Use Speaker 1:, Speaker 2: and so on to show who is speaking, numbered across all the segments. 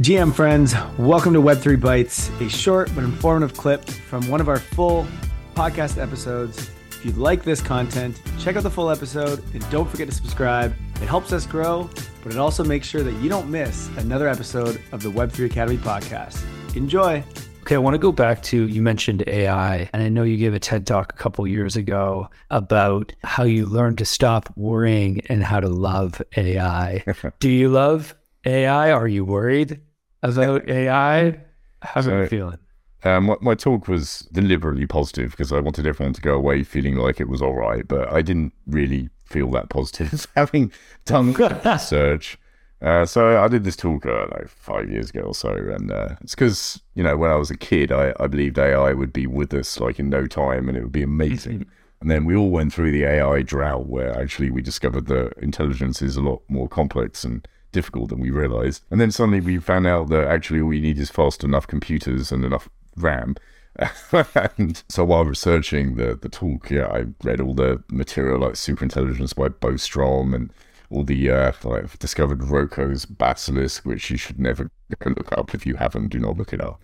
Speaker 1: GM friends, welcome to Web3 Bites, a short but informative clip from one of our full podcast episodes. If you like this content, check out the full episode and don't forget to subscribe. It helps us grow, but it also makes sure that you don't miss another episode of the Web3 Academy podcast. Enjoy.
Speaker 2: Okay, I want to go back to you mentioned AI, and I know you gave a TED talk a couple years ago about how you learned to stop worrying and how to love AI. Do you love AI? Are you worried? About AI. How so, are you feeling?
Speaker 3: Um, my, my, talk was deliberately positive because I wanted everyone to go away feeling like it was all right, but I didn't really feel that positive having done research. Uh, so I did this talk uh, like five years ago or so, and uh, it's because you know when I was a kid, I, I believed AI would be with us like in no time, and it would be amazing. Mm-hmm. And then we all went through the AI drought, where actually we discovered that intelligence is a lot more complex and difficult than we realized. And then suddenly we found out that actually all we need is fast enough computers and enough RAM. and so while researching the, the talk, yeah, I read all the material like Superintelligence by Bostrom and all the uh, like discovered Roko's Basilisk, which you should never look up if you haven't. Do not look it up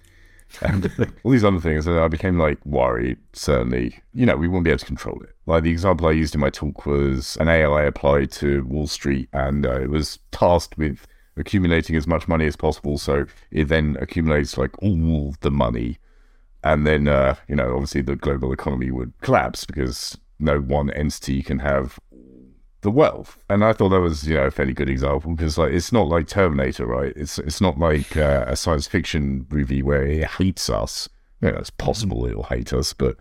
Speaker 3: and all these other things. And I became like worried, certainly, you know, we won't be able to control it. Like the example I used in my talk was an AI applied to Wall Street and uh, it was tasked with accumulating as much money as possible. So it then accumulates like all the money. And then, uh, you know, obviously the global economy would collapse because no one entity can have the wealth. And I thought that was, you know, a fairly good example because like it's not like Terminator, right? It's it's not like uh, a science fiction movie where it hates us. You know, it's possible mm-hmm. it'll hate us, but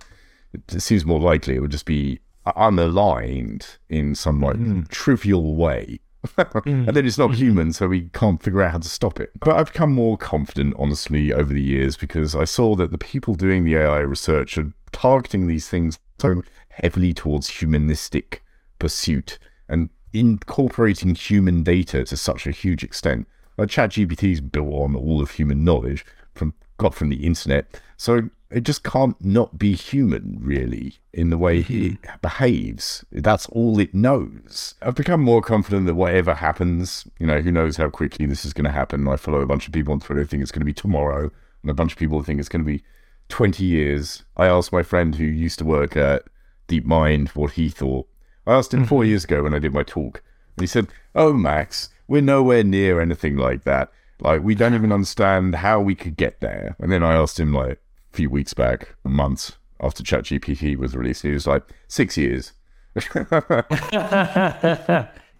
Speaker 3: it, it, seems more likely it would just be unaligned in some like mm. trivial way. And then it's not mm-hmm. human, so we can't figure out how to stop it. But I've become more confident, honestly, over the years because I saw that the people doing the AI research are targeting these things so heavily towards humanistic pursuit and incorporating human data to such a huge extent. Like ChatGPT is built on all of human knowledge from got from the internet, so it just can't not be human, really, in the way it mm-hmm. behaves. That's all it knows. I've become more confident that whatever happens, you know, who knows how quickly this is going to happen. I follow a bunch of people on Twitter who think it's going to be tomorrow, and a bunch of people think it's going to be 20 years. I asked my friend who used to work at DeepMind what he thought I asked him four mm-hmm. years ago when I did my talk, and he said, "Oh, Max, we're nowhere near anything like that. Like, we don't even understand how we could get there." And then I asked him like a few weeks back, months after ChatGPT was released, he was like, six years."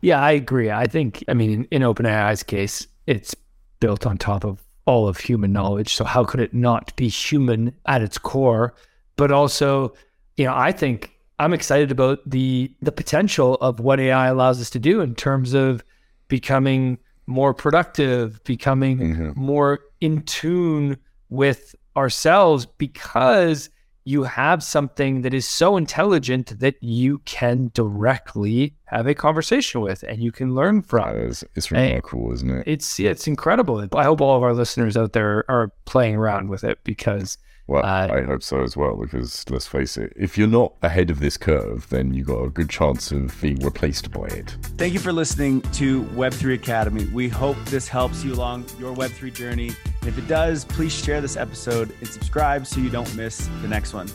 Speaker 2: yeah, I agree. I think, I mean, in, in OpenAI's case, it's built on top of all of human knowledge. So how could it not be human at its core? But also, you know, I think I'm excited about the the potential of what AI allows us to do in terms of becoming more productive, becoming mm-hmm. more in tune with ourselves because you have something that is so intelligent that you can directly have a conversation with and you can learn from.
Speaker 3: It's, it's remarkable, and isn't it?
Speaker 2: It's it's incredible. I hope all of our listeners out there are playing around with it because
Speaker 3: well, uh, I hope so as well, because let's face it, if you're not ahead of this curve, then you've got a good chance of being replaced by it.
Speaker 1: Thank you for listening to Web3 Academy. We hope this helps you along your Web3 journey. And if it does, please share this episode and subscribe so you don't miss the next one.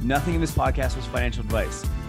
Speaker 1: Nothing in this podcast was financial advice.